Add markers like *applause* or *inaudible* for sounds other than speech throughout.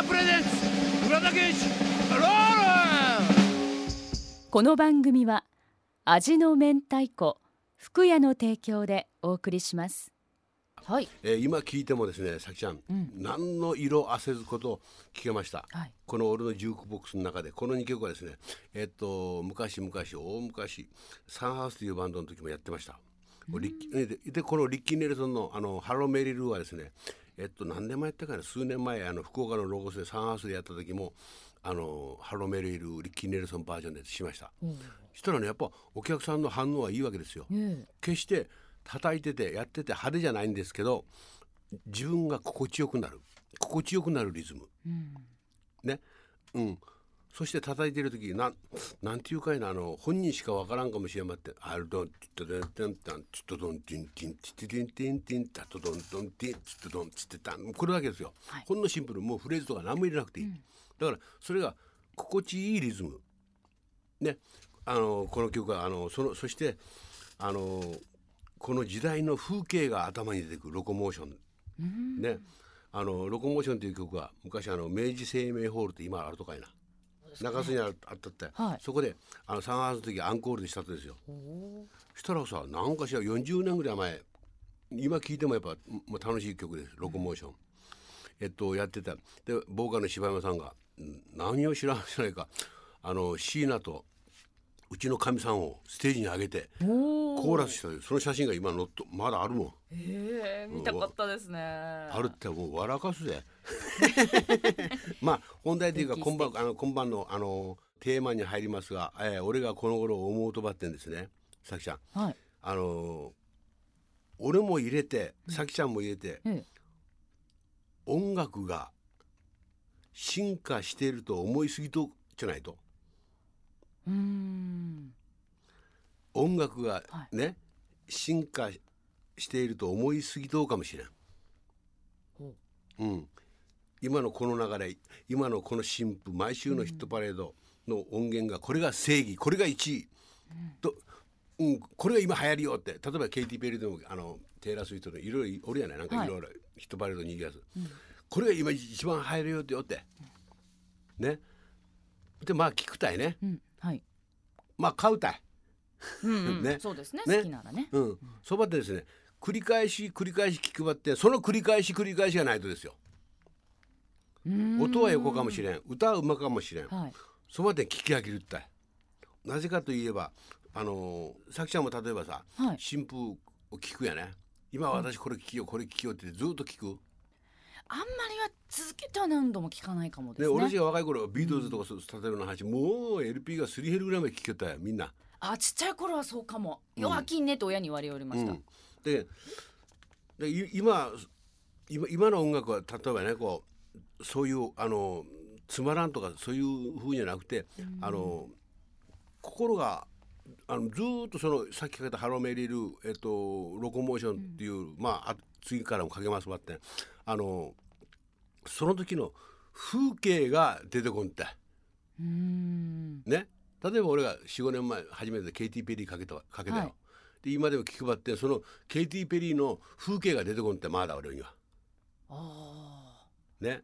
屋 presents 浦田賢一 ROLL この番組は味の明太子福屋の提供でお送りします。はい。えー今聞いてもですねさきちゃん、うん。何の色あせずこと聞けました、はい。この俺のジュークボックスの中でこの2曲はですねえっと昔々大昔サンハウスというバンドの時もやってました、リッキーででこのリッキー・ネルソンのあの Hello Mary Lou はですねえっと何年前やったかな数年前あの福岡のロゴスでサンハウスでやった時もあのハロー・メリルリッキー・ネルソンバージョンでしました、そしたらねやっぱお客さんの反応はいいわけですよ、え。決して叩いててやってて派手じゃないんですけど自分が心地よくなる。心地よくなるリズム、ね。うんそして叩いてる時なんなんていうかいなあの本人しかわからんかもしれまってあるどんちっとどんてんたんちっとどんてんてんちっててんてんてんたとどんどんてんちっとどんちってたんこれだけですよ、はい。ほんのシンプルもうフレーズとか何も入れなくていい、だからそれが心地いいリズム。ね。あのこの曲はあのそのそしてあのこの時代の風景が頭に出てくるロコモーション、ね。あのロコモーションという曲は昔あの明治生命ホールって今あるとかいな中洲にあったって、はい。そこであのサンハウスの時アンコールでしたとですよ。したらさなんかしら40年ぐらい前今聴いてもやっぱもう楽しい曲です。ロコモーション、えっとやってた。でボーカルの柴山さんがん何を知らん知らないか。あの椎名とうちのかみさんをステージに上げておコーラスしたその写真が今のっとまだあるもん。ええ見たかったですね。あるってもう笑かすぜ。*laughs* *laughs* まあ本題というか今晩あの今晩のあのテーマに入りますが、えー俺がこの頃思うとばってんですね。さきちゃん。はい。あの俺も入れてさきちゃんも入れて、ええ。音楽が進化していると思いすぎとじゃないと。うーん音楽がはね、進化していると思いすぎとうかもしれん。ほう。ん、今のこの流れ今のこの新譜毎週のヒットパレードの音源がこれが正義これが1位、と、うん、これが今流行りよって例えばケイティ・ペリーでもあのテイラー・スウィートのいろいろおるやないなんかい。ろいろヒットパレードに行くやつ、これが今一番流行るよってよって、ね。でまあ聞くたいね。うんはい。まあ買うたい。うんうん。ね。そうですね。ね。好きならね。うん、そばってんですね繰り返し繰り返し聞くばってんその繰り返し繰り返しがないとですよ。音は横かもしれん。歌はうまかもしれん。はい。そばで聞き飽きるったい。なぜかといえばあのーさきちゃんも例えばさ、はい。新風を聞くやね。今私これ聞きようこれ聞きようってずっと聞く、あんまりは続けては何度も聞かないかもですね。で俺たちが若い頃ビートルズとかそう例えばの話、もう LP がすり減るぐらいまで聞けたよみんな。あちっちゃい頃はそうかも。うん。弱きんねと親に言われおりました、うん、ででい今今今の音楽は例えばねこうそういうあのつまらんとかそういう風じゃなくて、あの心があのずーっとそのさっきかけた「ハローメリル」えっと「ロコモーション」っていう、まああ次からもかけますわって。あのその時の風景が出てこんって。ね。例えば俺が45年前初めてケイティ・ペリーかけたわかけたよ、はい。で今でも聞くばってそのケイティ・ペリーの風景が出てこんってまだ俺には。あね、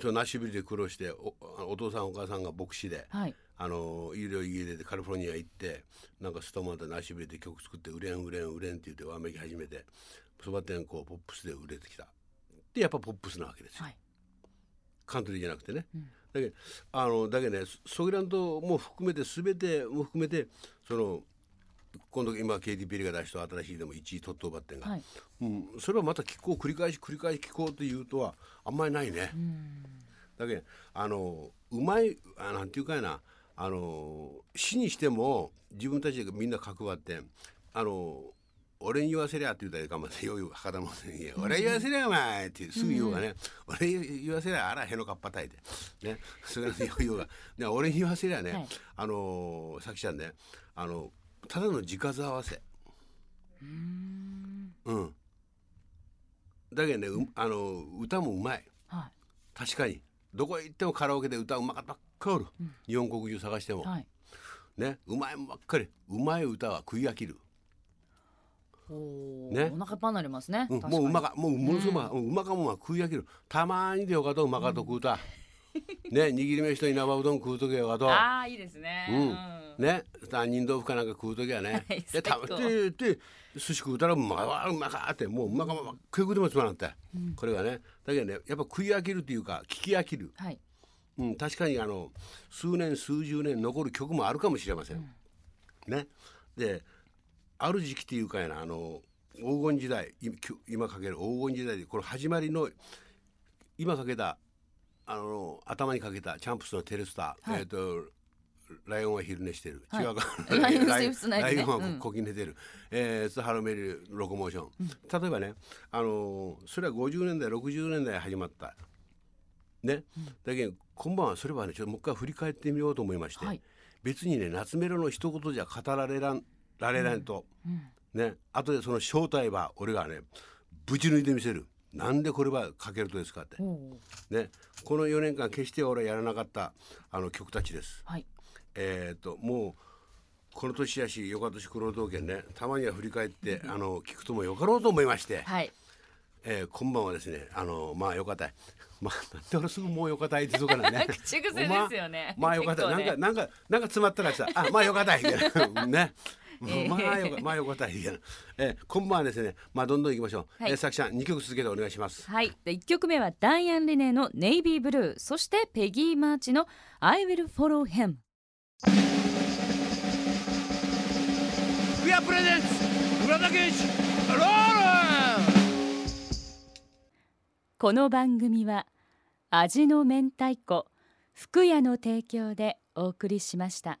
そのナッシュビルで苦労しておお父さんお母さんが牧師で、あはい。あのいろいろ家でカリフォルニア行ってなんかストーマンとナッシュビルで曲作って売れん売れん売れんって言ってわめき始めてそば店こうポップスで売れてきた。でやっぱポップスなわけですよ、はい。カントリーじゃなくてね、ん。だけどあのだけどねそソギランドも含めて全ても含めてその今度今 KD ペリが出した新しいでも1位トットバッテンが、はい。うん、それはまた聞こう繰り返し繰り返し聞こうというとはあんまりないね。だけどあのうまいあなんていうかやな。あの詩にしても自分たちでみんな関わってあの俺に言わせりゃって言ったらいかんまでよ博多もん。い *laughs* や俺に言わせりゃお前ってすぐ言おうがね、俺に言わせりゃあらへのかっぱたいて。ね。それでよう言おうが。ね俺に言わせりゃね、はい。あのさきちゃんねあのただの字数合わせ。うん。だけどね、うあの歌もうまい。は確かに。どこへ行ってもカラオケで歌うまかったばっかおる、日本国中探しても、いはい。ね。うまいもんばっかり。うまい歌は食い飽きる。おね。お腹いっぱいになりますね、うん、もううまかもうものすごくうまか、うんうまかもんは食い飽きる。たまにでよかとうまかと食うた、ね握り飯と稲葉うどん食うときはよかと。ああいいですね、うん。ね。杏仁豆腐かなんか食うときはね。はいでた最高でで寿司食うたらうまわうまかってもううまかま食い食うてもつまらんって、これがね。だけどねやっぱ食い飽きるっていうか聞き飽きる、はい。うん、確かにあの数年数十年残る曲もあるかもしれません。ね、である時期っていうかやなあの黄金時代今かける黄金時代でこれ始まりの今かけたあの頭にかけたチャンプスのテレスター、はい。えっ、とライオンは昼寝してる、はい。違うか。*laughs* ライオンは普通ないライオンはうん。こき寝てる、えー、スハロメルロコモーション、例えばねあのそれは50年代60年代始まった。ね、だけど今晩はそれはねちょっともう一回振り返ってみようと思いまして、はい。別にね夏メロの一言じゃ語られらんられないと、うん。ね。後でその正体は俺がねぶち抜いてみせる。なんでこれはかけるとですかって、ね、この4年間決して俺はやらなかったあの曲たちです。はい。えー、ともうこの年やしよかとし黒道県ね。たまには振り返ってあの聞くともよかろうと思いまして、はい。えー今晩はですねあのまあよかったい。まあなんで俺すぐもうよかったいってそうかなね。*laughs* 口癖ですよね。まあまあよかったい、ね。なんかなんかなんか詰まったらさあまあよかったい。*laughs* みたいな。ね。ええまあよかまあよかったいみたいな、えー、今晩はですねまあどんどん行きましょう、はい。えー、さきちゃん2曲続けてお願いします。はい。で1曲目はダイアン・リネイの「Navy Blue」そしてペギー・マーチの「I will follow him ふくや presents 浦田賢一ロール」この番組は味の明太子ふくやの提供でお送りしました